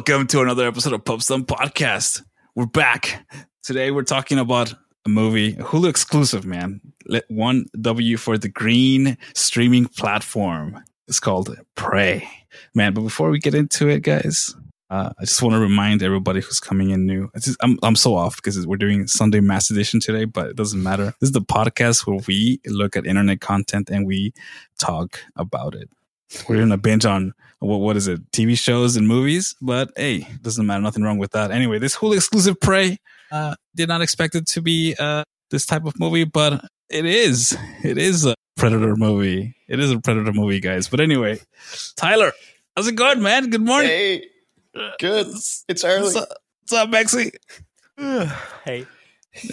Welcome to another episode of Pub Stump Podcast. We're back. Today we're talking about a movie, Hulu exclusive, man. Let one W for the green streaming platform. It's called Prey. Man, but before we get into it, guys, uh, I just want to remind everybody who's coming in new. Just, I'm I'm so off because we're doing Sunday Mass Edition today, but it doesn't matter. This is the podcast where we look at internet content and we talk about it. We're doing a binge on what what is it, TV shows and movies, but hey, doesn't matter. Nothing wrong with that. Anyway, this Hulu exclusive Prey. Uh, did not expect it to be uh, this type of movie, but it is. It is a Predator movie. It is a Predator movie, guys. But anyway, Tyler, how's it going, man? Good morning. Hey, good. It's early. What's up, what's up Maxie? hey,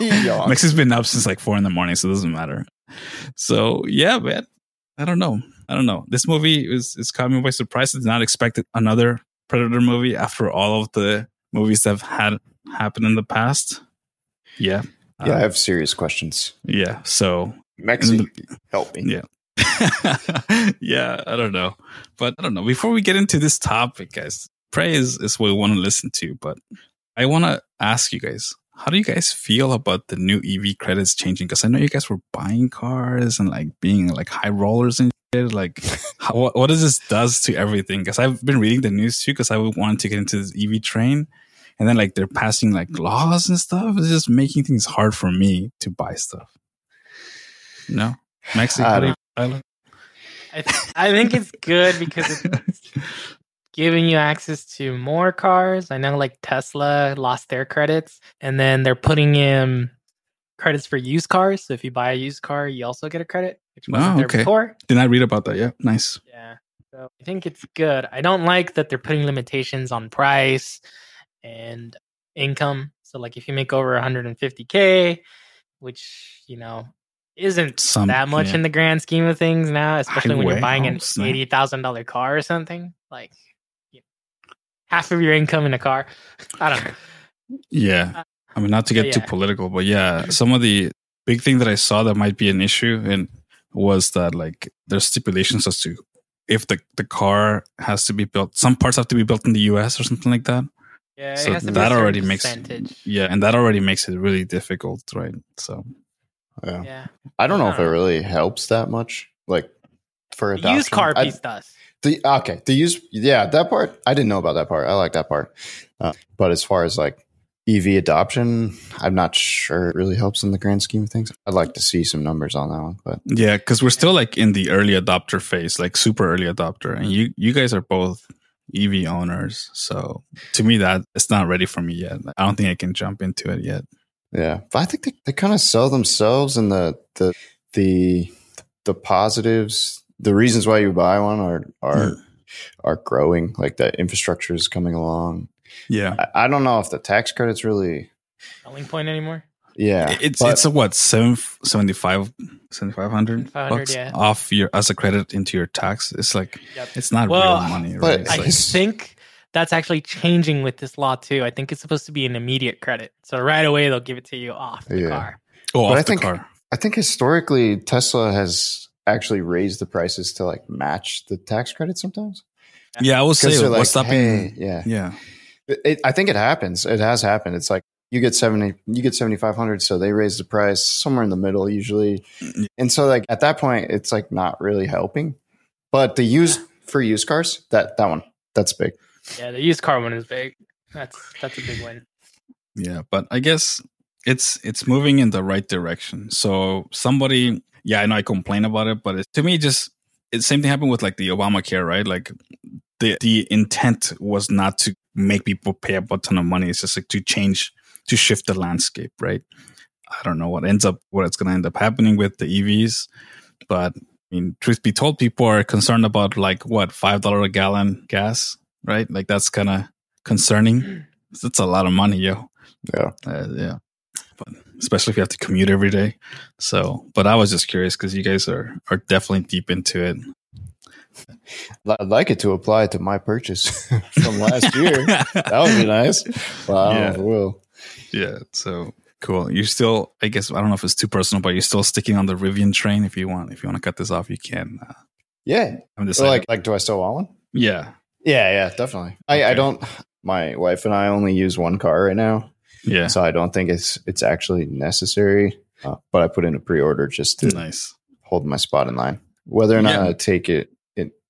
Yawn. Maxi's been up since like four in the morning, so it doesn't matter. So yeah, man. I don't know. I don't know. This movie is is caught me by surprise. I did not expect another Predator movie after all of the movies that have had happened in the past. Yeah. yeah, I Uh, have serious questions. yeah. So Mexi, help me. Yeah. yeah, I don't know. But I don't know. Before we get into this topic, guys, Prey is, is what we want to listen to. But I want to ask you guys, how do you guys feel about the new EV credits changing? Because I know you guys were buying cars and like being like high rollers and. Like, how, what, what does this does to everything? Because I've been reading the news too, because I wanted to get into this EV train. And then like they're passing like laws and stuff. It's just making things hard for me to buy stuff. No? mexico I how do don't- you, Tyler? I, th- I think it's good because it's giving you access to more cars. I know like Tesla lost their credits and then they're putting in credits for used cars. So if you buy a used car, you also get a credit, which wasn't Oh, there okay. before. Did I read about that? Yeah, nice. Yeah. So I think it's good. I don't like that they're putting limitations on price and income. So like if you make over 150k, which, you know, isn't Some- that much yeah. in the grand scheme of things now, especially when you're buying an eighty thousand dollar car or something. Like you know, half of your income in a car. I don't know. Yeah. Uh, I mean, not to get too political, but yeah, some of the big thing that I saw that might be an issue and was that like there's stipulations as to if the, the car has to be built, some parts have to be built in the US or something like that. Yeah, so it has to be a that already makes percentage. yeah, and that already makes it really difficult, right? So Yeah. Yeah, I don't know if it Uh. really helps that much. Like for the adoption. used car I- piece does. the okay, the use yeah, that part I didn't know about that part. I like that part. Uh, but as far as like EV adoption, I'm not sure it really helps in the grand scheme of things. I'd like to see some numbers on that one, but yeah, because we're still like in the early adopter phase, like super early adopter, and you you guys are both EV owners, so to me that it's not ready for me yet. I don't think I can jump into it yet. Yeah, but I think they, they kind of sell themselves and the the the the positives, the reasons why you buy one are are Hmm. are growing. Like the infrastructure is coming along. Yeah, I, I don't know if the tax credits really. Selling point anymore. Yeah, it's but- it's a what seven seventy five seventy five hundred 7,500, bucks yeah. off your as a credit into your tax. It's like Yep. it's not Well, real money, but right? It's I like- think that's actually changing with this law too. I think it's supposed to be an immediate credit, so right away they'll give it to you off the Yeah. car. oh, but off I the think- car. I think historically Tesla has actually raised the prices to like match the tax credit sometimes. Yeah, I will say Because they're what's like, stopping. hey, yeah, Yeah, It, it- I think it happens. It has happened. It's like you get seventy, you get seventy five hundred, so they raise the price somewhere in the middle usually, Mm, and so like at that point, it's like not really helping. But the used for used cars, that that one, that's big. Yeah, the used car one is big. That's that's a big win. yeah, but I guess it's it's moving in the right direction. So somebody, yeah, I know I complain about it, but it, to me, just it's same thing happened with like the Obamacare, right? Like the the intent was not to make people pay a ton of money. It's just like to change to shift the landscape, right? I don't know what ends up what it's going to end up happening with the EVs, but I mean, truth be told, people are concerned about like what five dollar a gallon gas, right? Like that's kind of concerning. That's a lot of money, yo. Yeah. Uh, yeah. But especially if you have to commute every day. So, but I was just curious because you guys are are definitely deep into it. I'd like it to apply to my purchase from last year. that would be nice. Well, I don't know if it will. Yeah. So cool. You still, I guess, I don't know if it's too personal, but you're still sticking on the Rivian train. If you want, if you want to cut this off, you can. Uh, Yeah. I'm just like, like, do I still want one? yeah. Yeah, yeah, definitely. I, I don't. My wife and I only use one car right now, Yeah, so I don't think it's it's actually necessary. Uh, but I put in a pre-order just to nice. hold my spot in line. Whether or not Yeah. I take it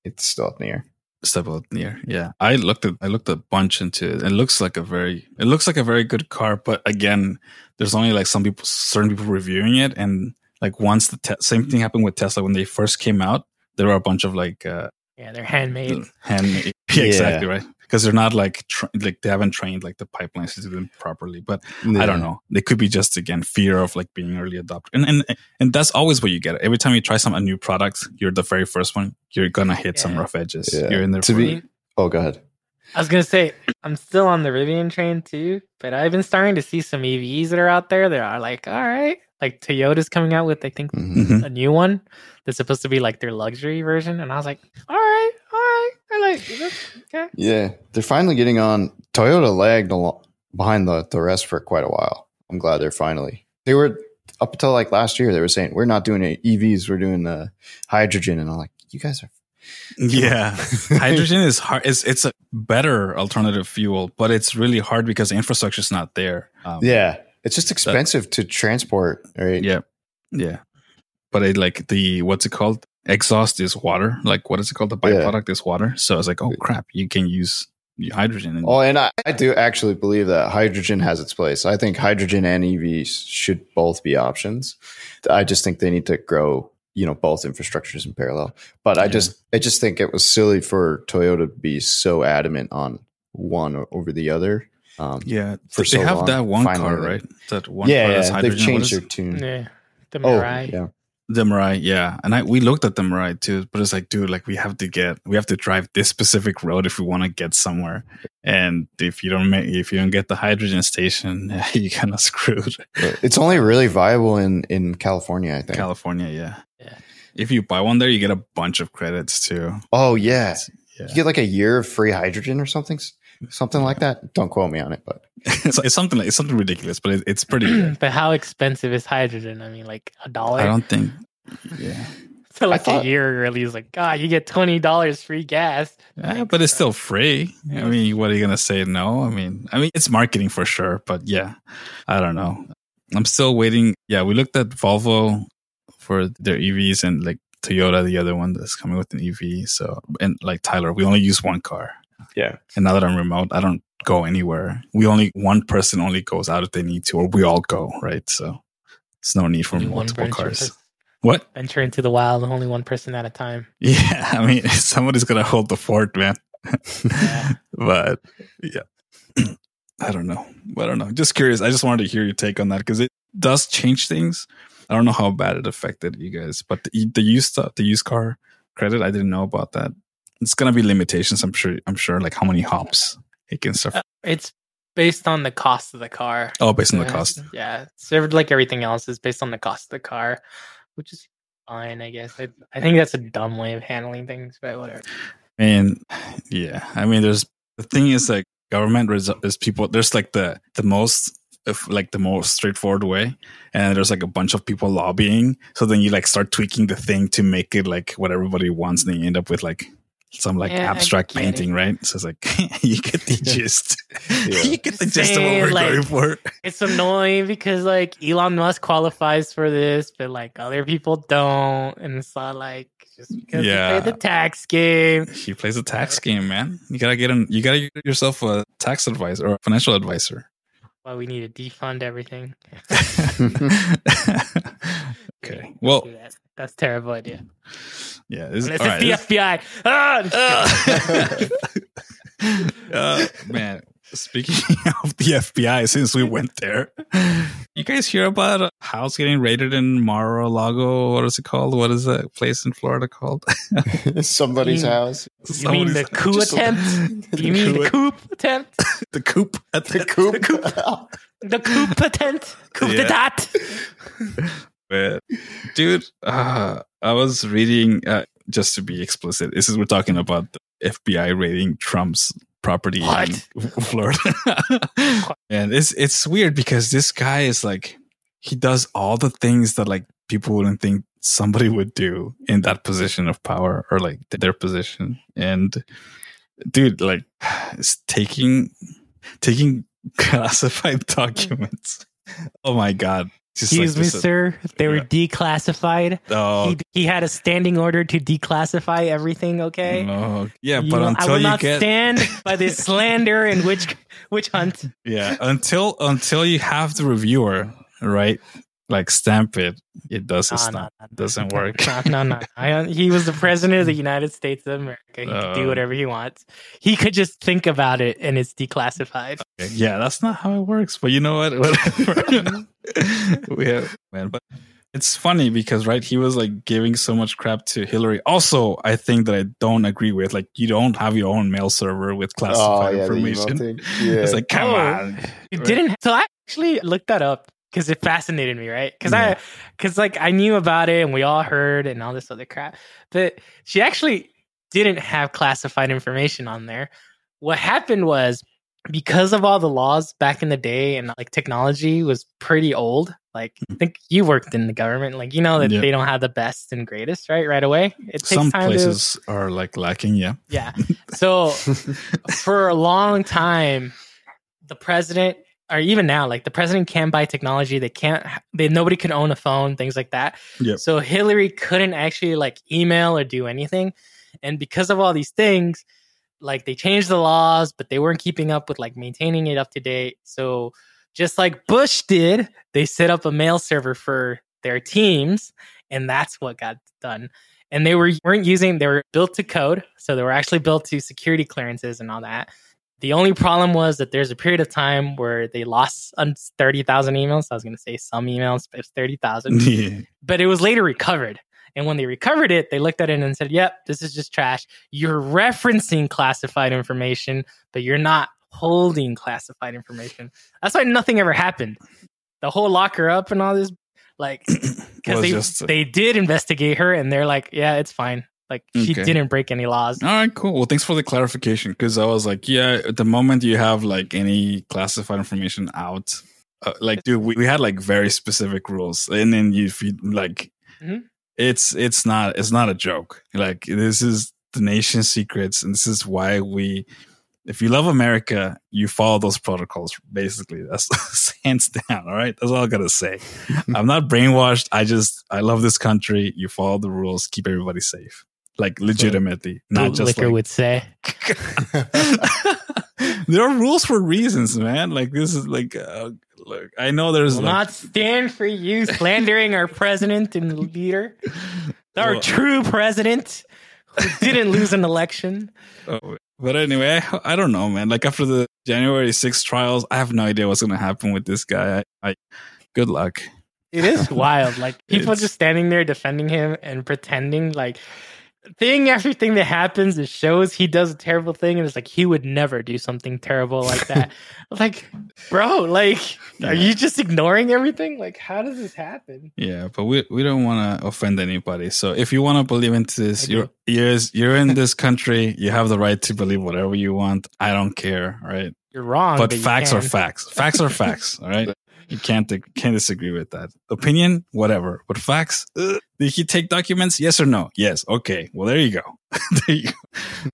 it's still up in the air. Step out near. Yeah, I looked at I looked a bunch into it. It looks like a very it looks like a very good car, but again, there's only like some people, certain people reviewing it, and like once the te- same thing happened with Tesla when they first came out, there were a bunch of like uh, Yeah, they're handmade. handmade. Yeah, exactly right. Because they're not like tra- like they haven't trained like the pipelines to do them properly. But I don't know. They could be just again fear of like being early adopter, and and and that's always what you get. Every time you try some a new product, you're the very first one. You're gonna hit some rough edges. Yeah. You're in there To be- Oh, go ahead. I was gonna say I'm still on the Rivian train too, but I've been starting to see some EVs that are out there that are like, all right, like Toyota's coming out with I think Mhm. Mhm. a new one that's supposed to be like their luxury version, and I was like, all right, all right, I like. Okay. Yeah, they're finally getting on. Toyota lagged along behind the the rest for quite a while. I'm glad they're finally. They were up until like last year. They were saying we're not doing EVs, we're doing the hydrogen, and I'm like, you guys are. Yeah, hydrogen is hard. It's it's a better alternative fuel, but it's really hard because the infrastructure is not there. Um, Yeah, it's just expensive to transport, right? yeah, yeah. But it like the what's it called? Exhaust is water. Like what is it called? The Yeah. byproduct is water. So I was like, oh crap, you can use hydrogen. And Oh, and I, I do actually believe that hydrogen has its place. I think hydrogen and EVs should both be options. I just think they need to grow, you know, both infrastructures in parallel. But I Yeah. just, I just think it was silly for Toyota to be so adamant on one over the other. Um, yeah, for they so have long. that one Finally, car, right? That one yeah, car that's yeah, hydrogen. they've changed their tune. Yeah, the Oh, yeah. The Mirai, yeah, and I we looked at the Mirai too, but it's like, dude, like we have to get, we have to drive this specific road if we want to get somewhere, and if you don't make, if you don't get the hydrogen station, you kind of screwed. It's only really viable in, in California, I think. California, yeah, Yeah. If you buy one there, you get a bunch of credits too. oh, yeah. Yeah, You get like a year of free hydrogen or something, something like that. Don't quote me on it, but it's, it's something like it's something ridiculous, but it, it's pretty. but how expensive is hydrogen? I mean, like a dollar. I don't think. Yeah, So like thought- a year early is like, God, you get twenty dollars free gas. Yeah, but it's still free. I mean, what are you gonna say? No, I mean, I mean, it's marketing for sure, but yeah, I don't know. I'm still waiting. Yeah, we looked at Volvo for their EVs and like Toyota, the other one that's coming with an EV. So, and like Tyler, we only use one car. Yeah. And now that I'm remote, I don't go anywhere. We only one person only goes out if they need to, or we all go, right? So, it's no need for Only multiple cars. per- What? venture into the wild, only one person at a time. Yeah, I mean, somebody's gonna hold the fort, man. Yeah. but yeah, I don't know. I don't know. Just curious. I just wanted to hear your take on that because it does change things. I don't know how bad it affected you guys, but the, the used stuff, the used car credit, I didn't know about that. It's gonna be limitations. I'm sure. I'm sure, like how many hops it can stuff. Uh, It's based on the cost of the car. Oh, based on the cost. Yeah, served like everything else is based on the cost of the car, which is fine, I guess. I, I think that's a dumb way of handling things, but whatever. And yeah, I mean, there's the thing is like government is people. There's like the the most if like the most straightforward way, and there's like a bunch of people lobbying. So then you like start tweaking the thing to make it like what everybody wants, and you end up with like some like Yeah, abstract get it. painting, right? So it's like you get the gist. Yeah. you get the gist of what we're like- going for. It's annoying because like Elon Musk qualifies for this, but like other people don't, and it's not like just because Yeah. you play the tax game. He plays the tax game, man. You gotta get him. You gotta get yourself a tax advisor or a financial advisor. Well, we need to defund everything. okay. Well, Do that. That's a terrible idea. yeah. This, Unless all it's right, the this- FBI. Ah, just kidding. uh, man, speaking of the FBI, since we went there, you guys hear about a house getting raided in Mar-a-Lago? What is it called? What is that place in Florida called? Somebody's You- house. you mean the coup just- attempt? You mean the coup attempt? the coop at the, The coop. The coup attempt? Coup Yeah. d'etat? But, dude, uh, I was reading. Uh, just to be explicit, this is we're talking about the FBI raiding Trump's property What? in Florida, and it's it's weird because this guy is like he does all the things that like people wouldn't think somebody would do in that position of power or like their position, and dude, like, it's taking taking classified documents. Oh my god! Excuse like me, sir. They were declassified. Oh, He, he had a standing order to declassify everything. Okay. yeah, You but know, I will you not get stand by this slander and witch witch hunt. yeah, until until you have the reviewer right, like stamp it, it doesn't No, no, no, no. Doesn't work. No, no, no. He was the president of the United States of America. He could Oh. do whatever he wants. He could just think about it and it's declassified. Yeah, that's not how it works. But you know what? Whatever. we have man, but it's funny because right, he was like giving so much crap to Hillary. Also, I think that I don't agree with like you don't have your own mail server with Oh classified yeah, information. Yeah. It's like come Oh. on. It Right. didn't. So I actually looked that up because it fascinated me, right? Because Yeah. I, because like I knew about it and we all heard and all this other crap, but she actually didn't have classified information on there. What happened was because of all the laws back in the day and like technology was pretty old. Like mm-hmm. I think you worked in the government, like you know that Yeah. they don't have the best and greatest, right? Right away. It takes Some time to places are like lacking, yeah. yeah. So for a long time, the president, or even now, like the president can't buy technology. They can't. They nobody can own a phone, things like that. Yep. So Hillary couldn't actually like email or do anything, and because of all these things, like they changed the laws, but they weren't keeping up with like maintaining it up to date. So just like Bush did, they set up a mail server for their teams, and that's what got done. And they were weren't using they were built to code so they were actually built to security clearances and all that. The only problem was that there's a period of time where they lost un- 30,000 emails. I was going to say some emails but it's 30,000 yeah. but it was later recovered and when they recovered it they looked at it and said yep this is just trash you're referencing classified information but you're not holding classified information that's why nothing ever happened the whole locker up and all this like because they just- they did investigate her and they're like, yeah, it's fine. Like she Okay. didn't break any laws. All right, cool. Well, thanks for the clarification because I was like, yeah, at the moment you have like any classified information out, uh, like, dude, we, we had like very specific rules, and then you feed like, Mhm. It's it's not it's not a joke. Like this is the nation's secrets, and this is why we. If you love America, you follow those protocols. Basically, that's hands down. All right, that's all I gotta say. I'm not brainwashed. I just I love this country. You follow the rules, keep everybody safe. Like legitimately, not just Liquor like, would say. there are rules for reasons, man. Like this is like, uh, look, I know there's like, not stand for you slandering our president and leader, our Well- true president who didn't lose an election. oh, but anyway, I, I don't know, man. Like after the January 6th trials, I have no idea what's gonna happen with this guy. I, I good luck. It is wild. Like people It's- just standing there defending him and pretending like thing after thing that happens, it shows he does a terrible thing, and it's like he would never do something terrible like that. like, bro, like, are you just ignoring everything? Like, how does this happen? Yeah, but we we don't want to offend anybody. So if you want to believe into this, you're you're you're in this country. You have the right to believe whatever you want. I don't care, right? You're wrong. but you facts are facts. Facts are facts. All right. You can't can't disagree with that. Opinion, whatever. But facts. ugh. Did he take documents? Yes or no? Yes. Okay. Well, there you go. there you go.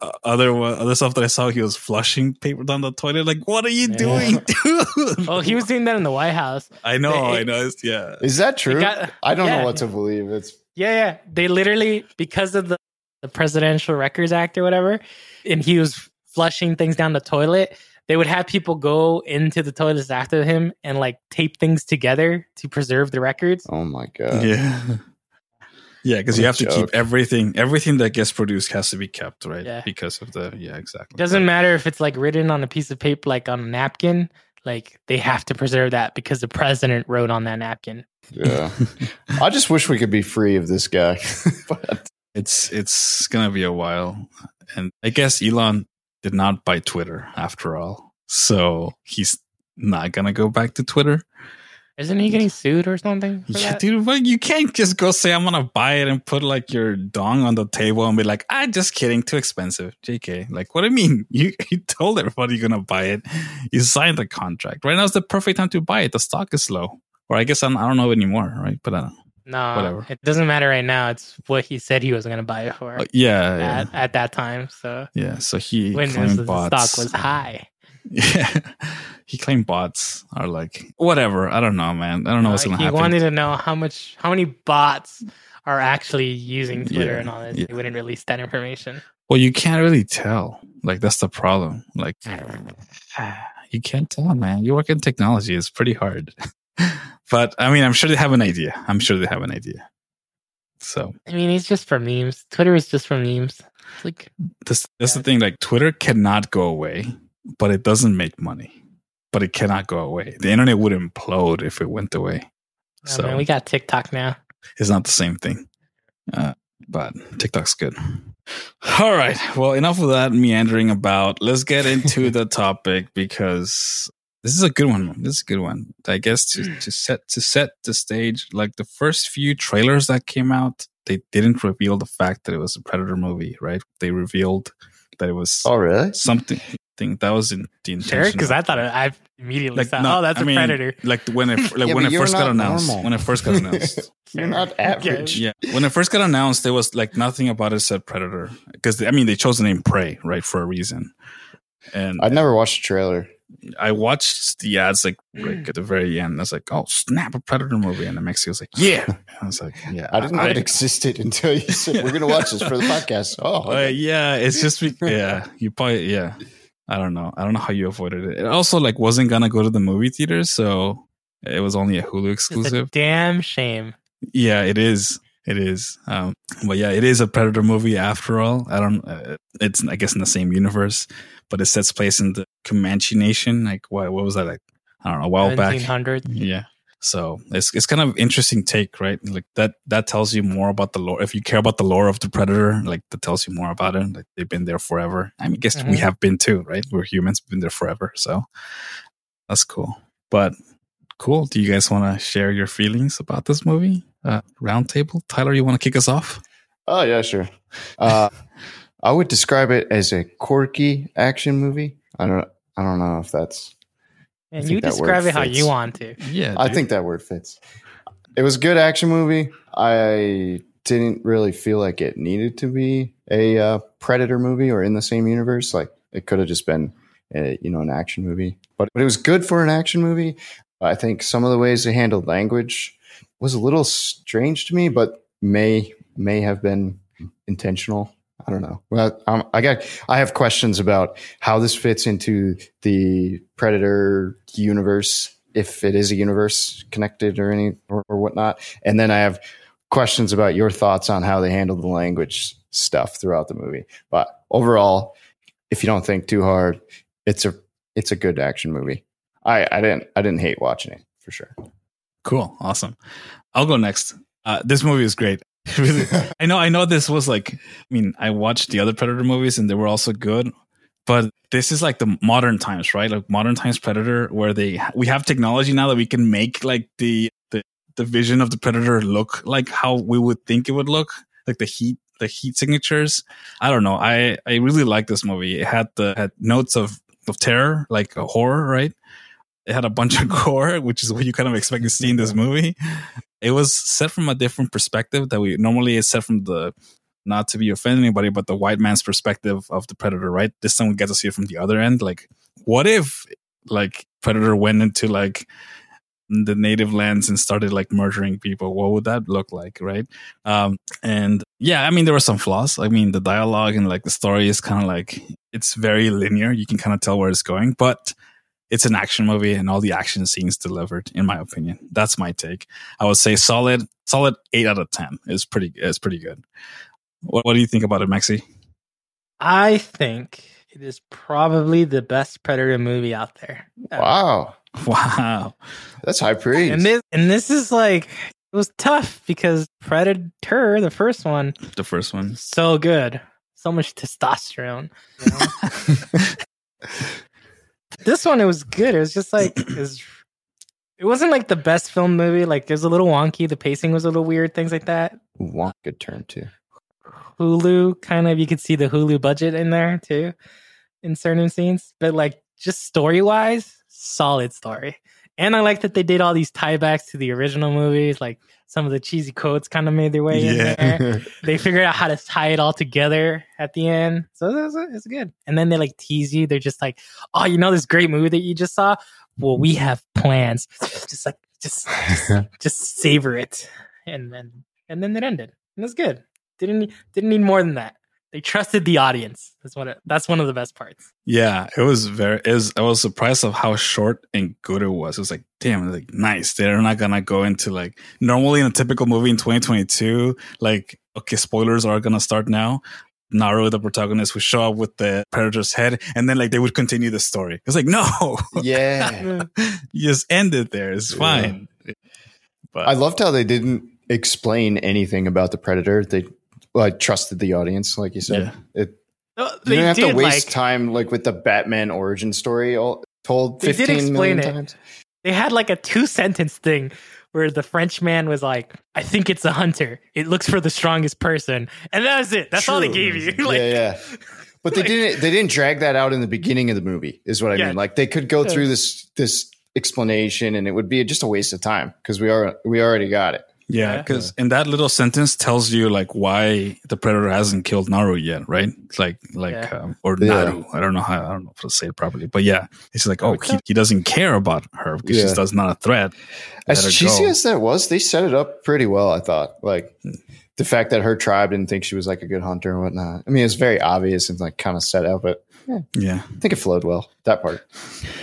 Uh, other one- other stuff that I saw, he was flushing paper down the toilet. Like, what are you Yeah. doing, dude? Oh, he was doing that in the White House. I know. They- I know. It's, yeah. Is that true? got- I don't yeah. know what to believe. It's Yeah, yeah. They literally because of the the Presidential Records Act or whatever, and he was flushing things down the toilet. They would have people go into the toilets after him and like tape things together to preserve the records. oh my god. yeah. Yeah, because you a have to keep everything. Everything that gets produced has to be kept, right? Yeah. Because of the yeah, exactly. Doesn't matter if it's like written on a piece of paper, like on a napkin. Like they have to preserve that because the president wrote on that napkin. Yeah. I just wish we could be free of this guy. but it's it's gonna be a while, and I guess Elon did not buy Twitter after all, so he's not gonna go back to Twitter. Isn't he getting sued or something? Yeah, that? dude, but you can't just go say I'm gonna buy it and put like your dong on the table and be like, "I ah, just kidding, too expensive." Jk, like, what do you mean? You you told everybody you're gonna buy it. You signed the contract. Right now is the perfect time to buy it. The stock is low, or I guess I'm, I don't know anymore, right? But uh, No, Whatever. it doesn't matter right now. It's what he said he was going to buy it for Uh, yeah, yeah, at, at that time. So yeah. So he when claimed the stock was high, Yeah, he claimed bots are like whatever. I don't know, man. I don't know what's gonna he happen. He wanted to know how much, how many bots are actually using Twitter Yeah, and all this. yeah. He wouldn't release that information. well, you can't really tell. Like that's the problem. Like you can't tell, man. You work in technology; it's pretty hard. but I mean, I'm sure they have an idea. I'm sure they have an idea. So I mean, it's just for memes. Twitter is just for memes. It's like this that's the thing. Like Twitter cannot go away, but it doesn't make money. But it cannot go away. The internet would implode if it went away. oh, So man, we got TikTok now. it's not the same thing. Uh, but TikTok's good. All right. Well, enough of that meandering about. Let's get into the topic because this is a good one. This is a good one. I guess to, to set to set the stage, like the first few trailers that came out, they didn't reveal the fact that it was a Predator movie, right? They revealed that it was Oh, really? something. Thing that was in the intention. Sure, because I thought it, I immediately Like, thought, no, oh, that's I a mean, predator. like when it like Yeah, when it first got announced. normal. When it first got announced. You're not average. Yeah, when it first got announced, there was like nothing about it said Predator because I mean they chose the name Prey right for a reason. And I'd never watched the trailer. I watched the ads like, like at the very end. I was like, "Oh snap, a Predator movie!" And the Mexican was like, "Yeah." I was like, "Yeah." I didn't know it existed until you said we're gonna watch this for the podcast. Oh, Uh, yeah, it's just yeah. You probably yeah. I don't know. I don't know how you avoided it. It also like wasn't gonna go to the movie theater, so it was only a Hulu It's a exclusive. damn shame. Yeah, it is. It is. Um, but yeah, it is a Predator movie after all. I don't. Uh, it's I guess in the same universe, but it sets place in the Comanche Nation. Like what? What was that like? I don't know. A while back. 1700. Yeah. So it's it's kind of interesting take, right? Like that that tells you more about the lore. If you care about the lore of the Predator, like that tells you more about it. Like they've been there forever. I mean, I guess we Mhm. have been too, right? We're humans, been there forever. So that's cool. But cool. Do you guys want to share your feelings about this movie? Uh, roundtable. Tyler, you want to kick us off? Oh yeah, sure. Uh, I would describe it as a quirky action movie. I don't. I don't know if that's. And think you describe it how you want to. Yeah, I think that word fits. It was a good action movie. I didn't really feel like it needed to be a uh, Predator movie or in the same universe. Like it could have just been, a, you know, an action movie. But, but it was good for an action movie. I think some of the ways they handled language was a little strange to me, but may may have been intentional. I don't know. Well, I got I have questions about how this fits into the Predator universe, if it is a universe connected or any or, or whatnot, and then I have questions about your thoughts on how they handle the language stuff throughout the movie. But overall, if you don't think too hard, it's a it's a good action movie. I I didn't I didn't hate watching it for sure. Cool. Awesome. I'll go next. Uh, this movie is great. I know. I know. This was like. I mean, I watched the other Predator movies, and they were also good. But this is like the modern times, right? Like modern times Predator, where they we have technology now that we can make like the the the vision of the Predator look like how we would think it would look, like the heat the heat signatures. I don't know. I I really like this movie. It had the had notes of of terror, like a horror, right? It had a bunch of gore, which is what you kind of expect to see in this movie. It was set from a different perspective that we normally is set from the not to be offend anybody, but the white man's perspective of the predator, right? This time we get to see it from the other end. Like, what if like predator went into like the native lands and started like murdering people? What would that look like, right? Um, and yeah, I mean there were some flaws. I mean the dialogue and like the story is kind of like it's very linear. You can kind of tell where it's going, but it's an action movie and all the action scenes delivered in my opinion that's my take i would say solid solid 8 out of 10 is pretty is pretty good what, what do you think about it maxi I think it is probably the best Predator movie out there. Wow, wow that's high praise. And this and this is like it was tough because Predator, the first one, the first one so good. So much testosterone. You know? this one it was good. It was just like it, was, it wasn't like the best film movie. Like it was a little wonky. The pacing was a little weird. Things like that. Wonk, good term too. Hulu kind of you could see the Hulu budget in there too in certain scenes. But like just story wise, solid story. And I like that they did all these tiebacks to the original movies, like some of the cheesy quotes kind of made their way in there. They figured out how to tie it all together at the end. So it's, it's good. And then they like tease you. They're just like, oh, you know this great movie that you just saw? Well, we have plans. Just like, just, just, just savor it. And then, and then it ended. And it's good. Didn't, didn't need more than that. They trusted the audience. That's what. It, that's one of the best parts. Yeah, it was very. It was, I was surprised of how short and good it was. It was like, damn, like nice. They're not gonna go into like normally in a typical movie in 2022. Like, okay, spoilers are gonna start now. Naru, the protagonist, would show up with the predator's head, and then like they would continue the story. It's like, no, yeah. you just end it there. It's Yeah. fine. But I loved how they didn't explain anything about the predator. They like trusted the audience, like you said. It No, you they didn't have to waste like- time like with the Batman origin story all told They did fifteen million explain it. times. they had like a two sentence thing where the French man was like, I think it's a hunter. It looks for the strongest person. And that was it. That's all they gave you. like, yeah, yeah. But they like- didn't they didn't drag that out in the beginning of the movie, is what I Yeah. mean. Like they could go through this this explanation and it would be just a waste of time because we are we already got it. Yeah, Yeah. because in that little sentence tells you like why the predator hasn't killed Naru yet, right? It's like like Yeah. um, or Yeah. Naru. I don't know how I don't know if to say it properly, but yeah, it's like oh he, he doesn't care about her because Yeah. she's that's not a threat. Let As cheesy go. as that was, they set it up pretty well, I thought. Like the fact that her tribe didn't think she was like a good hunter and whatnot. I mean, it's very obvious and like kind of set out, but yeah, I think it flowed well. That part.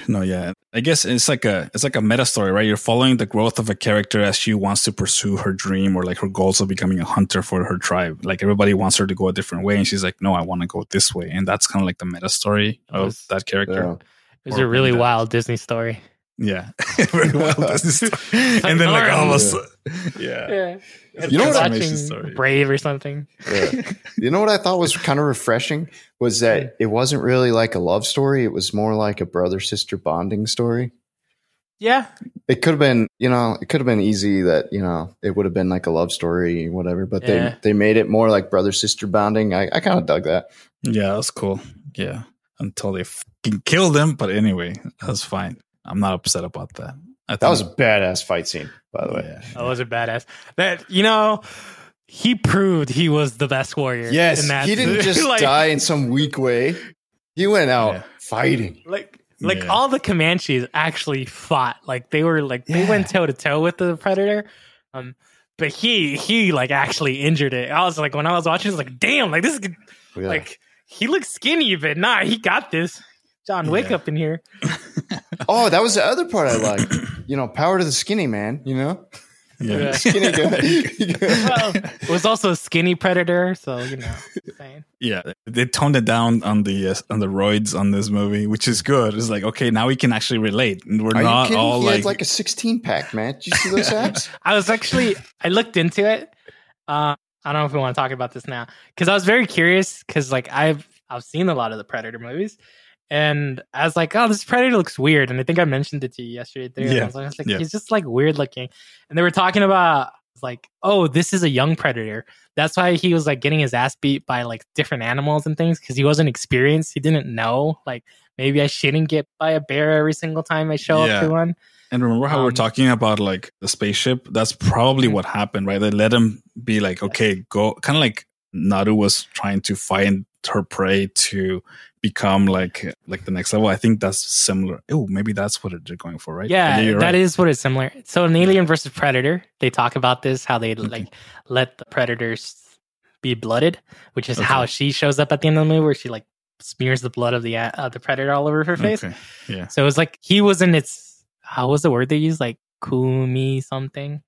no, yeah. I guess it's like a it's like a meta story, right? You're following the growth of a character as she wants to pursue her dream or like her goals of becoming a hunter for her tribe. Like everybody wants her to go a different way, and she's like, "No, I want to go this way." And that's kind of like the meta story of that character. Yeah. it was Or a really wild Disney story. Yeah, very well. This is- and then like all of a sudden, yeah, Yeah. You know what I- watching Story. Brave or something. Yeah. you know what I thought was kind of refreshing was that it wasn't really like a love story. It was more like a brother sister bonding story. Yeah. It could have been, you know, it could have been easy that, you know, it would have been like a love story, whatever, but Yeah. they they made it more like brother sister bonding. I, I kind of dug that. yeah, that's cool. Yeah, until they fucking killed him. But anyway, that's fine. I'm not upset about that. I That was a badass fight scene, by the way. yeah. That was a badass. That you know, he proved he was the best warrior. Yes, in that. he didn't just like, die in some weak way. He went out Yeah. fighting. Like, like Yeah. all the Comanches actually fought. Like they were like they Yeah. went toe to toe with the Predator. Um, but he he like actually injured it. I was like when I was watching, I was like, damn, like this is Yeah. like he looks skinny, but nah, he got this. John Wick Yeah. up in here. Oh, that was the other part I liked. you know, power to the skinny man. You know, yeah. skinny guy. Well, it was also a skinny predator, so you know. Saying. Yeah, they toned it down on the uh, on the roids on this movie, which is good. It's like okay, now we can actually relate. And We're Are you not kidding? all he like, had like a 16 pack, man. Did you see those abs? I was actually I looked into it. Uh, I don't know if we want to talk about this now because I was very curious because like I've I've seen a lot of the Predator movies, and I was like, oh, this Predator looks weird, and I think I mentioned it to you yesterday. Too. And I Yeah, was like, I was like, yeah. he's just like weird looking, and they were talking about like, oh, this is a young Predator. That's why he was like getting his ass beat by like different animals and things because he wasn't experienced. He didn't know like maybe I shouldn't get by a bear every single time I show Yeah. up to one. And remember how we're Um, talking about like the spaceship? That's probably Mhm. what happened, right? They let him be like, okay, go, kind of like Naru was trying to find her prey to become like like the next level. I think that's similar. Oh, maybe that's what they're going for, right? Yeah, you're that right. is what it's similar. So in Alien versus Predator, they talk about this how they like let the predators be blooded, which is how she shows up at the end of the movie, where she like smears the blood of the uh, the predator all over her face. Okay. Yeah. So it was like he was in its how was the word they used like kumi something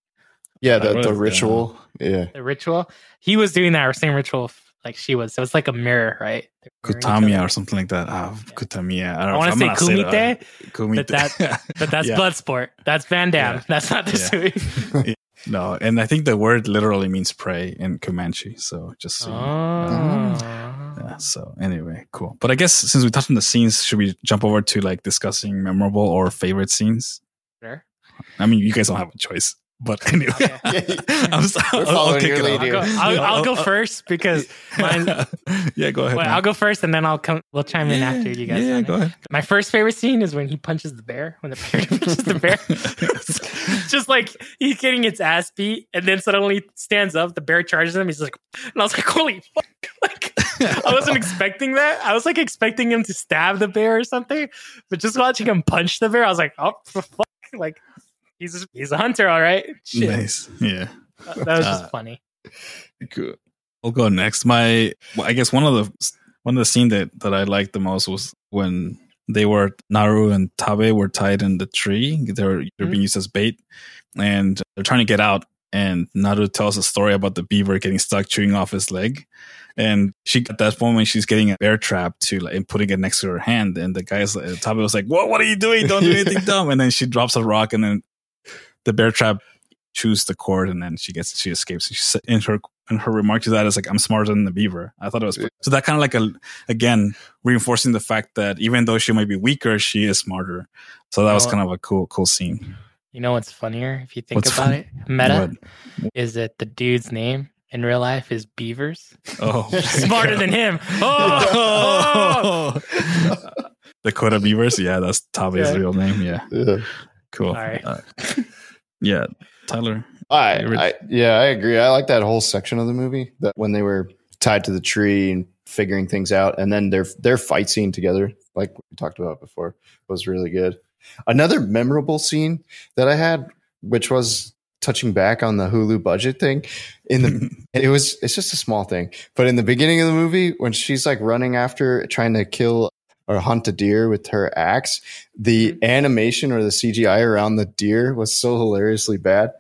Yeah, I the, wrote the ritual. Yeah. the ritual. He was doing that same ritual f- like she was. So it's like a mirror, right? They're mirroring each Kutamia or something like that. Ah, Kutamia. I I don't want to say kumite, Kumite. but that- but that's Yeah. blood sport. That's Van Damme. Yeah. That's not the Yeah. No, and I think the word literally means prey in Comanche. So just so. Oh. Yeah, so anyway, cool. But I guess since we touched on the scenes, should we jump over to like discussing memorable or favorite scenes? Sure. I mean, you guys don't have a choice. But anyway, Okay. I'm so, We're I'll, I'll kick it. I'll go. I'll, I'll go first because mine. yeah, go ahead. Wait. I'll go first and then I'll come. We'll chime in after you guys. Yeah, on it. go ahead. My first favorite scene is when he punches the bear. When the bear punches the bear, just like he's getting its ass beat, and then suddenly stands up. The bear charges him. He's like, and I was like, "Holy fuck!" Like, I wasn't expecting that. I was like expecting him to stab the bear or something, but just watching him punch the bear, I was like, "Oh fuck!" Like, he's he's a hunter, all right. Shit, Nice. Yeah. that that was just Uh, funny. Cool. I'll go next. My, well, I guess one of the one of the scene that that I liked the most was when they were Naru and Taabe were tied in the tree. They were they're being used as bait, and they're trying to get out. And Naru tells a story about the beaver getting stuck chewing off his leg. And she at that point when she's getting a bear trap to like and putting it next to her hand. And the guy's uh, Taabe was like, "What? What are you doing? Don't do anything dumb!" And then she drops a rock, and then the bear trap chews the cord, and then she gets she escapes. She said in her in her remark to that is like, "I'm smarter than the beaver." I thought it was so that kind of like a again reinforcing the fact that even though she might be weaker, she is smarter. So that was kind of a cool cool scene. You know what's funnier if you think What's about fun- it? Meta What? is that the dude's name in real life is Beavers. Oh, Smarter than him. Oh, oh! Dakota Beavers. Yeah, that's Taabe's Yeah. real name. Yeah, Yeah. cool. Uh, Alright. Yeah, Tyler. I, I yeah, I agree. I like that whole section of the movie that when they were tied to the tree and figuring things out, and then their their fight scene together, like we talked about before, was really good. Another memorable scene that I had, which was touching back on the Hulu budget thing, in the it was it's just a small thing, but in the beginning of the movie when she's like running after trying to kill or hunt a deer with her axe, the mm-hmm. animation or the CGI around the deer was so hilariously bad.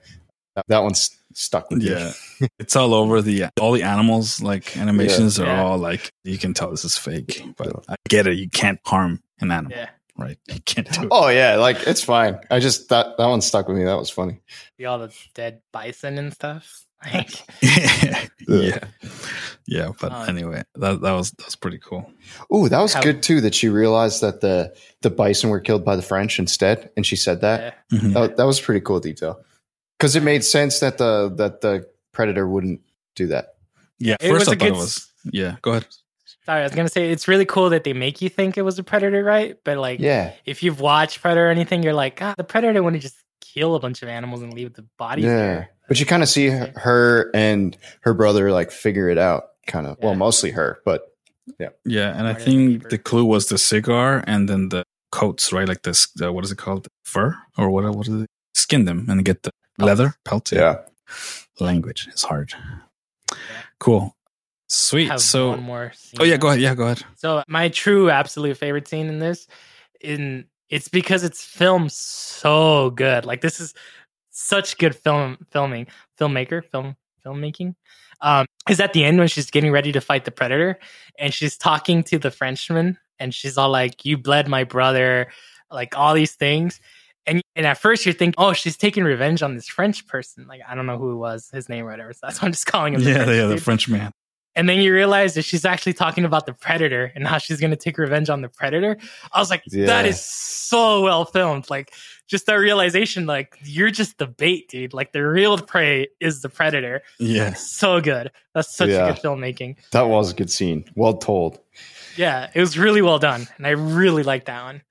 That- That one's stuck with me. Yeah, it's all over the all the animals. Like animations are Yeah. all like you can tell this is fake. But I get it. You can't harm an animal, yeah. right? You can't do it. Oh yeah, like it's fine. I just that that one stuck with me. That was funny. See all the dead bison and stuff. Like, yeah, yeah, yeah. But Um, anyway, that that was that was pretty cool. Oh, that was How- good too. That she realized that the the bison were killed by the French instead, and she said that. yeah. Mhm. That, that was a pretty cool detail because it made sense that the that the predator wouldn't do that. Yeah, It first was I a thought it good was. Yeah, go ahead. Sorry, I was gonna say it's really cool that they make you think it was a predator, right? But like, Yeah, if you've watched Predator or anything, you're like, ah, the predator wouldn't just kill a bunch of animals and leave the bodies yeah. there. But you kind of see her, her and her brother like figure it out. Kind of. Well, mostly her, but Yeah, yeah. and I think beaver. the clue was the cigar and then the coats, right? Like this, uh, what is it called? Fur or what? What is it? Skin them and get the leather pelt. yeah. language is hard. Cool, sweet. have So, one more. Scene oh yeah, now. go ahead. Yeah, go ahead. So my true absolute favorite scene in this, in it's because it's filmed so good. Like this is such good film filming, filmmaker, film filmmaking. Um, is at the end when she's getting ready to fight the predator, and she's talking to the Frenchman, and she's all like, "You bled my brother," like all these things. And, and at first you're thinking, oh, she's taking revenge on this French person. Like I don't know who it was, his name or whatever. So that's why I'm just calling him. the Yeah, French yeah, the dude. French man. And then you realize that she's actually talking about the predator and how she's going to take revenge on the predator. I was like, that Yeah. is so well filmed. Like, just that realization, like, you're just the bait, dude. Like, the real prey is the predator. Yeah, So good. That's such Yeah. good filmmaking. That was a good scene. Well told. Yeah, it was really well done. And I really liked that one.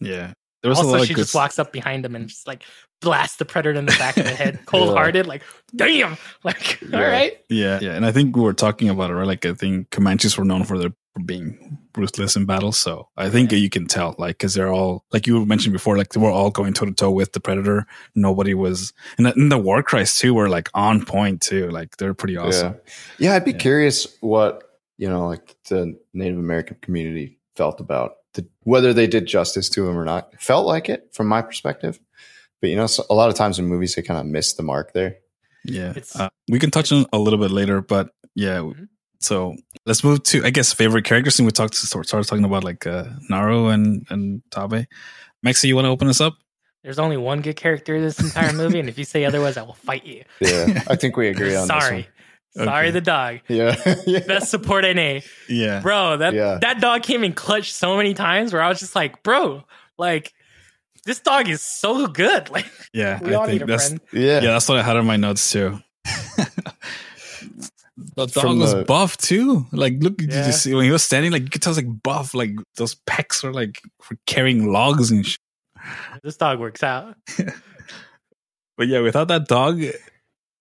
yeah. There was a Also, lot of she good. just walks up behind him and just like blasts the predator in the back of the head, cold hearted. Like, damn. Like, Yeah. all right. Yeah, yeah, and I think we were talking about it, right? Like, I think Comanches were known for their for being ruthless in battle, so I think Yeah. you can tell, like, because they're all, like you mentioned before, like they were all going toe to toe with the predator. Nobody was, and the, and the war cries too were like on point too. Like they're pretty awesome. Yeah. Yeah, I'd be Yeah. curious what, you know, like the Native American community felt about the, whether they did justice to him or not. It felt like it from my perspective. But, you know, so a lot of times in movies, they kind of miss the mark there. Yeah, uh, we can touch on a little bit later, but yeah. Mhm. So let's move to, I guess, favorite characters. And we talked, to, started talking about like uh, Naru and and Taabe. Maxie, you want to open us up? There's only one good character in this entire movie. and if you say otherwise, I will fight you. Yeah. I think we agree on Sorry. this Sorry, Okay. the dog. Yeah. yeah. Best support NA. Yeah, Bro, that Yeah. that dog came in clutch so many times where I was just like, bro, like this dog is so good. Like Yeah, we I all think need a that's friend. Yeah. yeah, that's what I had on my notes too. the dog From was the- buff too. Like, look, did Yeah. you see when he was standing? Like, you could tell it's like buff. Like those pecs were like for carrying logs and shit. This dog works out. But yeah, without that dog,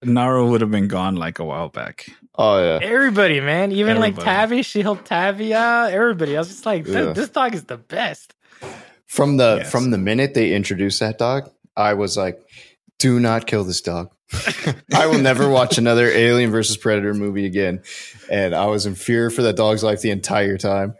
Naru would have been gone like a while back. Oh yeah. Everybody, man. Even like Everybody. Tabby, she helped Tabby out. Everybody. I was just like, Yeah. this dog is the best. From the Yes. from the minute they introduced that dog, I was like, "Do not kill this dog." I will never watch another Alien versus Predator movie again, and I was in fear for that dog's life the entire time.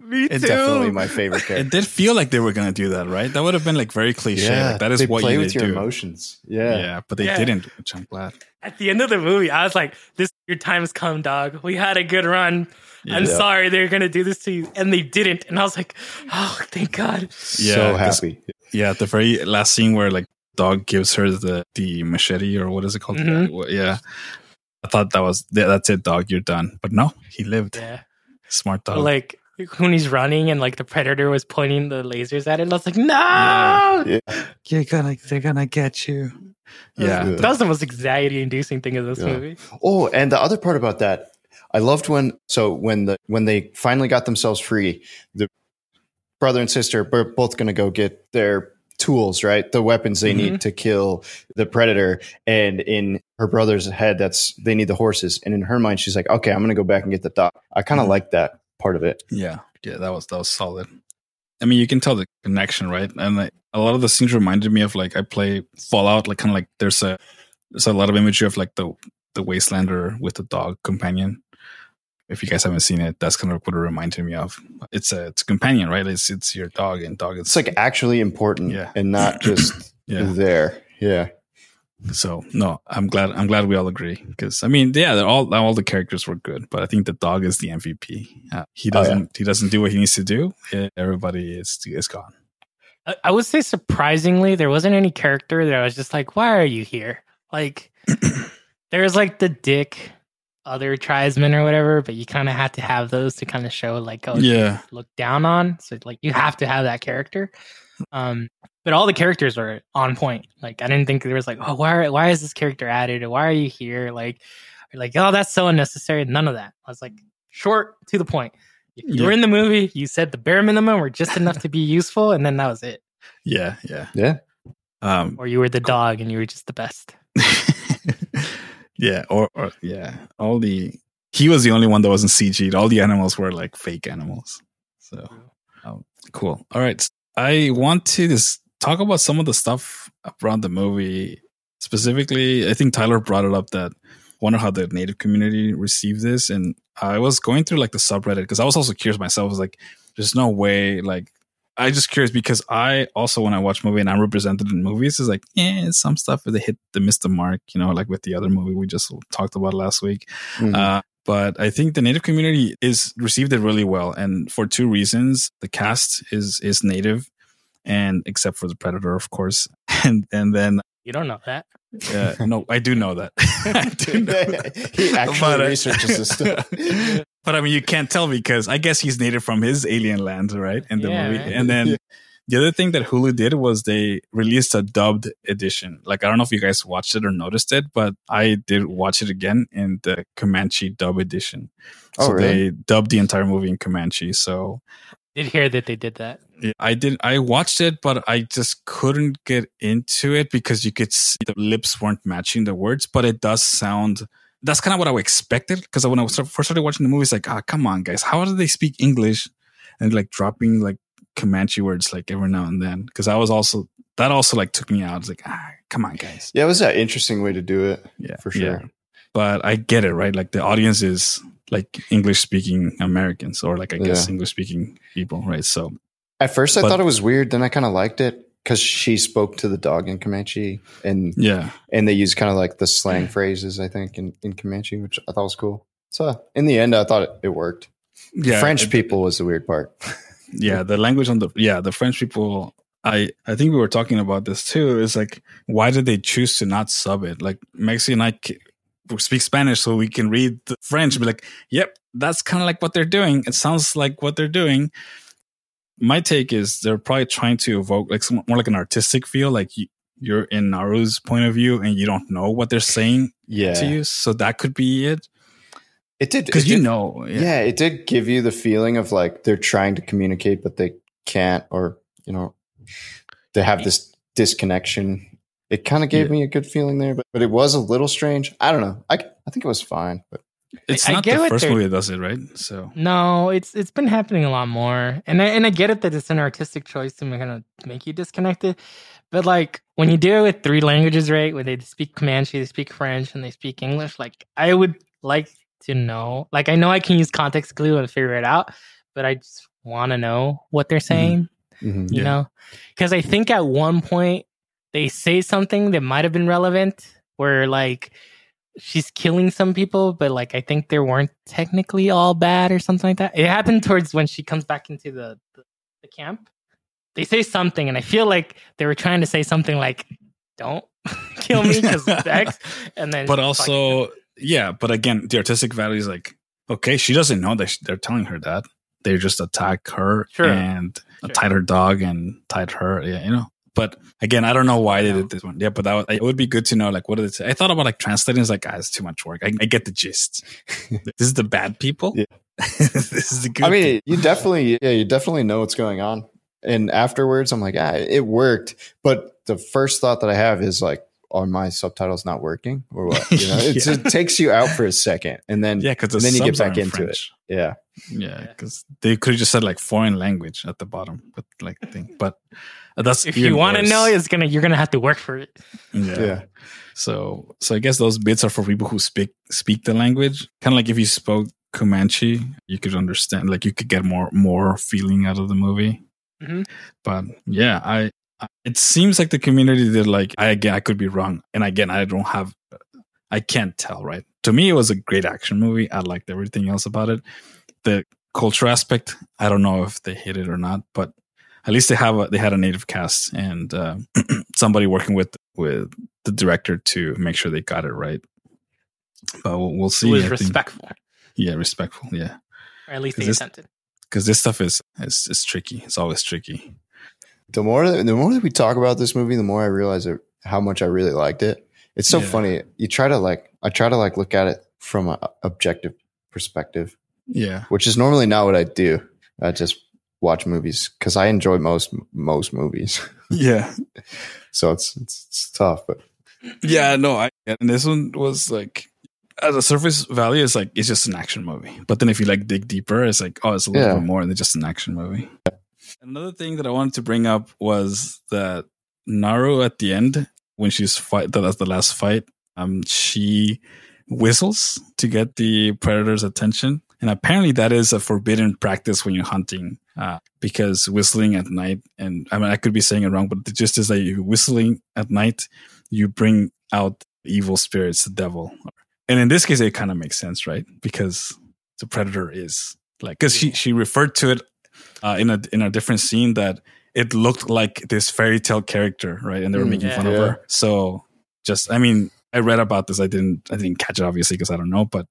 Me It's definitely my favorite character. It did feel like they were gonna do that, right? That would have been like very cliche. like, that is they what play you with would your do. emotions. Yeah. Yeah, but they Yeah. didn't, which I'm glad. At the end of the movie, I was like, "This, your time's come, dog. We had a good run. I'm Yeah. sorry they're gonna do this to you," and they didn't. And I was like, "Oh, thank God." Yeah, so 'cause- happy. Yeah, the very last scene where like dog gives her the the machete or what is it called? Mhm. Uh, Yeah, I thought that was yeah, that's it, dog. You're done. But no, he lived. Yeah. Smart dog. like when he's running and like the predator was pointing the lasers at it, I was like, "No!" Yeah. Yeah. you're gonna they're gonna get you. Yeah, good. that was the most anxiety-inducing thing of this Yeah. movie. Oh, and the other part about that, I loved when so when the when they finally got themselves free, the brother and sister were both going to go get their tools, right? The weapons they need to kill the predator. And in her brother's head, that's they need the horses. And in her mind, she's like, okay, I'm going to go back and get the dog. I kind of Mhm. like that part of it. yeah, yeah. That was that was solid. I mean, you can tell the connection, right? And like, a lot of the scenes reminded me of like I play Fallout, like kind of like there's a there's a lot of imagery of like the the Wastelander with the dog companion. If you guys haven't seen it, that's kind of what it reminded me of. It's a it's a companion, right? It's it's your dog and dog. It's like actually important Yeah. and not just yeah. there. Yeah. So no, I'm glad I'm glad we all agree because I mean, yeah, they're all all the characters were good, but I think the dog is the MVP. Uh, he Oh, yeah. doesn't he doesn't do what he needs to do. Everybody is is gone. I, I would say surprisingly, there wasn't any character that I was just like, "Why are you here?" Like, there's like the dick other tribesmen or whatever, but you kind of have to have those to kind of show like, oh, Yeah, look down on. So like, you have to have that character. Um, but all the characters were on point. Like, I didn't think there was like, oh, why are, why is this character added? Or why are you here? Like, or like, oh, that's so unnecessary. None of that. I was like, short to the point. If you were Yeah. in the movie, you said the bare minimum or just enough to be useful, and then that was it. yeah, yeah. Yeah. Um, Or you were the dog and you were just the best. yeah, or, or yeah, all the he was the only one that wasn't CG'd. All the animals were like fake animals. So um, cool. All right, I want to just talk about some of the stuff around the movie. Specifically, I think Tyler brought it up that wonder how the native community received this, and I was going through like the subreddit because I was also curious myself. I was like, there's no way like I just curious because I also when I watch movie and I'm represented in movies is like yeah some stuff they hit the miss the mark you know like with the other movie we just talked about last week Mhm. uh, but I think the native community is received it really well and for two reasons the cast is is native and except for the predator of course and and then You don't know that. uh, no I do know that I do know that. he actually But, uh, researches this stuff. But I mean, you can't tell because I guess he's native from his alien land, right? In the Yeah, movie. right. And then Yeah. the other thing that Hulu did was they released a dubbed edition. Like, I don't know if you guys watched it or noticed it, but I did watch it again in the Comanche dub edition. Oh, so really? they dubbed the entire movie in Comanche. So I Did hear that they did that. yeah, I did. I watched it, but I just couldn't get into it because you could see the lips weren't matching the words. But it does sound. That's kind of what I expected because when I was first started watching the movie, it's like, ah, come on, guys, how do they speak English and like dropping like Comanche words like every now and then? Because I was also that also like took me out. It's like, ah, come on, guys. Yeah, it was an interesting way to do it. Yeah, For sure. yeah. But I get it, right? Like the audience is like English speaking Americans or like I guess Yeah. English speaking people, right? So At first, I But- thought it was weird. Then I kind of liked it because she spoke to the dog in Comanche, and yeah, and they used kind of like the slang phrases, I think, in, in Comanche, which I thought was cool. So in the end, I thought it, it worked. yeah. French it- people was the weird part. yeah the language on the yeah the french people i i think we were talking about this too is like why did they choose to not sub it like maxi and i speak spanish so we can read the french and be like yep that's kind of like what they're doing it sounds like what they're doing my take is they're probably trying to evoke like some, more like an artistic feel, like you, you're in Naru's point of view and you don't know what they're saying Yeah, to you. So that could be it it did because you did- know, Yeah. it did give you the feeling of like they're trying to communicate, but they can't, or you know, they have this disconnection. It kind of gave Yeah. me a good feeling there, but, but it was a little strange. I don't know. I I think it was fine, but it's I not get the first movie that does it, right? So No, it's it's been happening a lot more, and I, and I get it that it's an artistic choice to kind of make you disconnected, but like when you do it with three languages, right? Where they speak Comanche, they speak French, and they speak English. Like I would like to know. Like I know I can use context clue and figure it out, but I just want to know what they're saying. mhm. You Yeah. know, because I think at one point they say something that might have been relevant, where like she's killing some people, but like I think they weren't technically all bad or something like that. It happened towards when she comes back into the the, the camp. They say something, and I feel like they were trying to say something like, "Don't kill me because X," and then but fucking- also yeah but again the artistic value is like okay she doesn't know that they're telling her that they just attack her Sure. and Sure. tied her dog and tied her yeah you know but again i don't know why they did this one yeah but that would, it would be good to know like what did it say i thought about like translating it's like ah, it's too much work i, I get the gist this is the bad people Yeah. this is the good I mean, you definitely, yeah, you definitely know what's going on. And afterwards, I'm like, ah, it worked. But the first thought that I have is like, are my subtitles not working or what? You know, it's, Yeah. it takes you out for a second, and then yeah because and then you get back into it. yeah, yeah Yeah. because they could have just said like foreign language at the bottom but like thing but that's if you want to know, it's gonna you're gonna have to work for it. yeah. yeah, So, so I guess those bits are for people who speak speak the language. Kind of like if you spoke Comanche, you could understand. Like you could get more more feeling out of the movie. Mhm. But yeah, I, I it seems like the community did like I again I could be wrong, and again I don't have I can't tell. Right to me, it was a great action movie. I liked everything else about it. The culture aspect, I don't know if they hit it or not, but at least they have a, they had a native cast and uh, somebody working with with the director to make sure they got it right. But we'll, we'll It see. was I think- respectful, yeah, respectful. Yeah, or at least they this- attempted. because this stuff is is is tricky. It's always tricky. the more that, the more that we talk about this movie, the more I realize it, how much I really liked it. It's so Yeah. funny. You try to like, I try to like look at it from an objective perspective, Yeah, which is normally not what I do. I just watch movies because I enjoy most most movies. yeah, so it's, it's it's tough, but yeah. No, I and this one was like at a surface value, it's like it's just an action movie. But then if you like dig deeper, it's like oh, it's a little Yeah. bit more than just an action movie. Another thing that I wanted to bring up was that Naru at the end, when she's fight, that's the last fight, um, she whistles to get the predator's attention, and apparently that is a forbidden practice when you're hunting, uh, because whistling at night, and I mean I could be saying it wrong, but the gist is that you whistling at night, you bring out evil spirits, the devil, and in this case, it kind of makes sense, right? Because the predator is like, because she she referred to it uh, in a in a different scene that it looked like this fairy tale character, right? And they were Mm, making fun yeah. of her. So just, I mean, I read about this. I didn't, I didn't catch it obviously because I don't know, but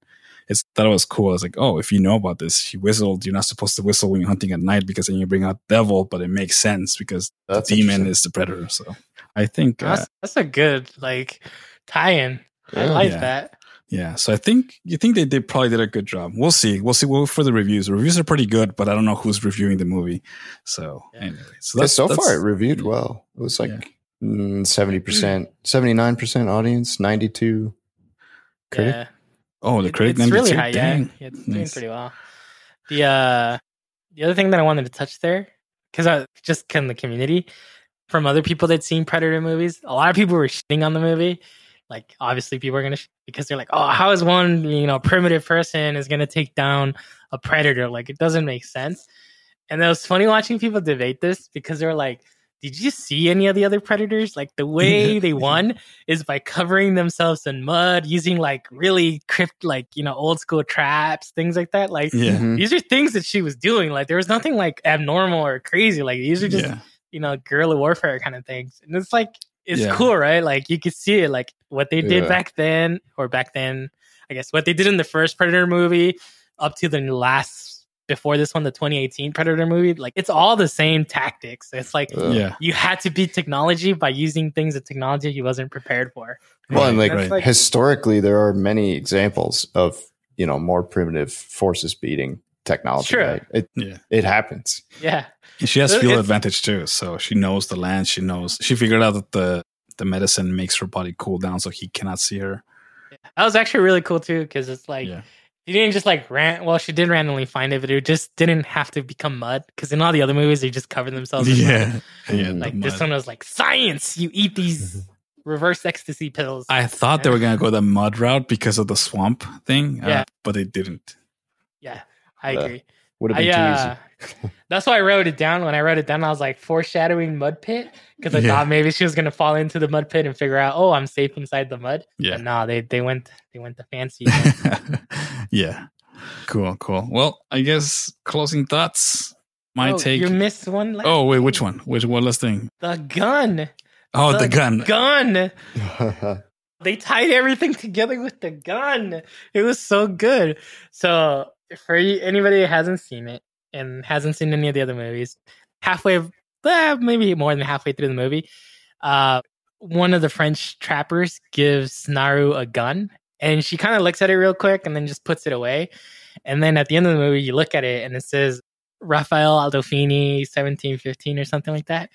it's thought it was cool. I was like, oh, if you know about this, she whistled. You're not supposed to whistle when you're hunting at night because then you bring out devil, but it makes sense because that's the demon is the predator. So I think, uh, That's that's a good like tie-in. I Yeah. like Yeah. that. yeah. So I think you think they did probably did a good job. We'll see. We'll see. We'll for the reviews. The reviews are pretty good, but I don't know who's reviewing the movie. So Yeah. anyway, so Yeah, so that's- far it reviewed well. It was like seventy percent, seventy nine percent audience, ninety two critic. Oh, the It- critic it's really 92? high. Dang. Yeah, it's doing pretty well. The uh, the other thing that I wanted to touch there, because I just in the community from other people that seen Predator movies, a lot of people were shitting on the movie. Like obviously, people are gonna sh- because they're like, oh, how is one you know primitive person is gonna take down a predator? Like it doesn't make sense. And it was funny watching people debate this because they're like, did you see any of the other predators? Like the way they won is by covering themselves in mud, using like really crypt, like you know, old school traps, things like that. Like Yeah. Mhm. these are things that she was doing. Like there was nothing like abnormal or crazy. Like these are just yeah. you know guerrilla warfare kind of things, and it's like it's Yeah. cool, right? Like you could see it, like what they did Yeah. back then, or back then, I guess what they did in the first Predator movie, up to the last before this one, the 2018 Predator movie, like it's all the same tactics. It's like yeah. you had to beat technology by using things that technology he wasn't prepared for. Well, and like, That's like- historically, there are many examples of you know more primitive forces beating technology. Sure. Right? It Yeah. it happens. Yeah. And she has It- field advantage too, so she knows the land. She knows she figured out that the the medicine makes her body cool down, so he cannot see her. That was actually really cool too, because it's like yeah, she didn't just like ran. Well, she did randomly find it, but it just didn't have to become mud. Because in all the other movies, they just cover themselves. in mud. yeah, yeah. the Like this one was like science. You eat these reverse ecstasy pills. I thought they were gonna go the mud route because of the swamp thing, uh, Yeah. but they didn't. yeah, I Uh, agree. Would have I, been too uh, easy. that's why I wrote it down. When I wrote it down, I was like foreshadowing mud pit because I Yeah. thought maybe she was gonna fall into the mud pit and figure out, oh, I'm safe inside the mud. Yeah, But no, they they went they went the fancy. yeah. Cool, cool. Well, I guess closing thoughts. My oh, take. You missed one. last- Oh wait, which one? Which one last thing? the gun. Oh, the, gun. Gun. They tied everything together with the gun. It was so good. So for anybody that hasn't seen it and hasn't seen any of the other movies, halfway, eh, maybe more than halfway through the movie, uh, one of the French trappers gives Naru a gun, and she kind of looks at it real quick and then just puts it away. And then at the end of the movie, you look at it and it says Raphael Adolini, seventeen fifteen or something like that.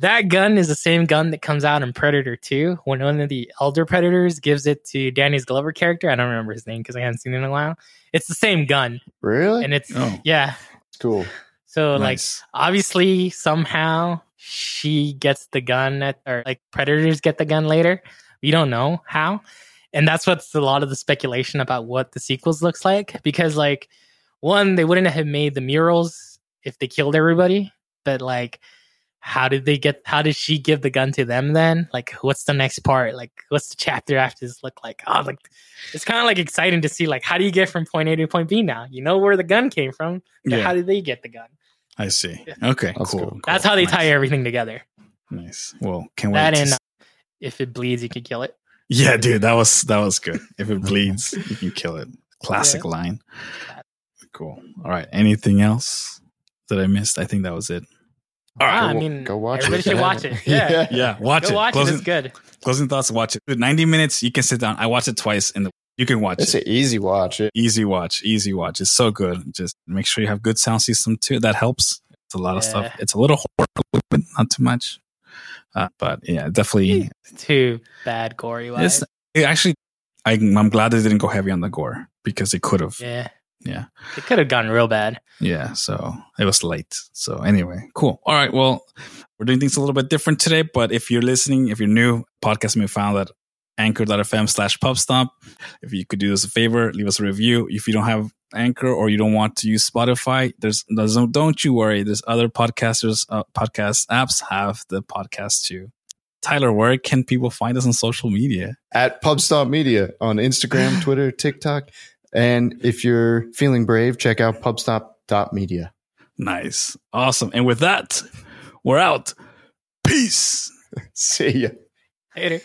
That gun is the same gun that comes out in Predator 2 when one of the elder predators gives it to Danny's Glover character. I don't remember his name because I haven't seen it in a while. It's the same gun. really? And it's, Oh. yeah. cool. So, like, obviously, somehow she gets the gun, at, or like predators get the gun later. We don't know how. And that's what's a lot of the speculation about what the sequels looks like. Because, like, one, they wouldn't have made the murals if they killed everybody. But, like, how did they get how did she give the gun to them then like what's the next part like what's the chapter after this look like oh like it's kind of like exciting to see like how do you get from point a to point b now you know where the gun came from but Yeah. how did they get the gun I see. Okay, That's cool, cool. cool. that's how they Nice. tie everything together Nice. Well, can we wait. that to and s- uh, if it bleeds you can kill it yeah, dude, that was that was good. If it bleeds, you can kill it. Classic line. Cool. All right. Anything else that I missed? I think that was it. All right. Ah, I mean go watch everybody it. should watch it yeah, yeah, watch go it. watch closing, it it's good closing thoughts. Watch it. Ninety minutes. You can sit down. I watched it twice, and you can watch It's it. an easy watch. It Easy watch. Easy watch. It's so good. Just make sure you have good sound system too. That helps. It's a lot of stuff. It's a little horror, but not too much. Uh, but yeah, definitely. too bad gory wise It's it actually. I, I'm glad they didn't go heavy on the gore because they could have. yeah Yeah. it could have gone real bad Yeah, so it was late. So anyway, cool. All right, well, we're doing things a little bit different today, but if you're listening, if you're new, podcast may be found at anchor.fm slash pubstomp. If you could do us a favor, leave us a review. If you don't have Anchor or you don't want to use Spotify, there's, there's no, don't you worry. There's other podcasters, uh, podcast apps have the podcast too. Tyler, where can people find us on social media? at Pubstomp Media on Instagram, Twitter, TikTok, and if you're feeling brave, check out pubstomp.media. Nice. Awesome. And with that, we're out. Peace. See ya. Later.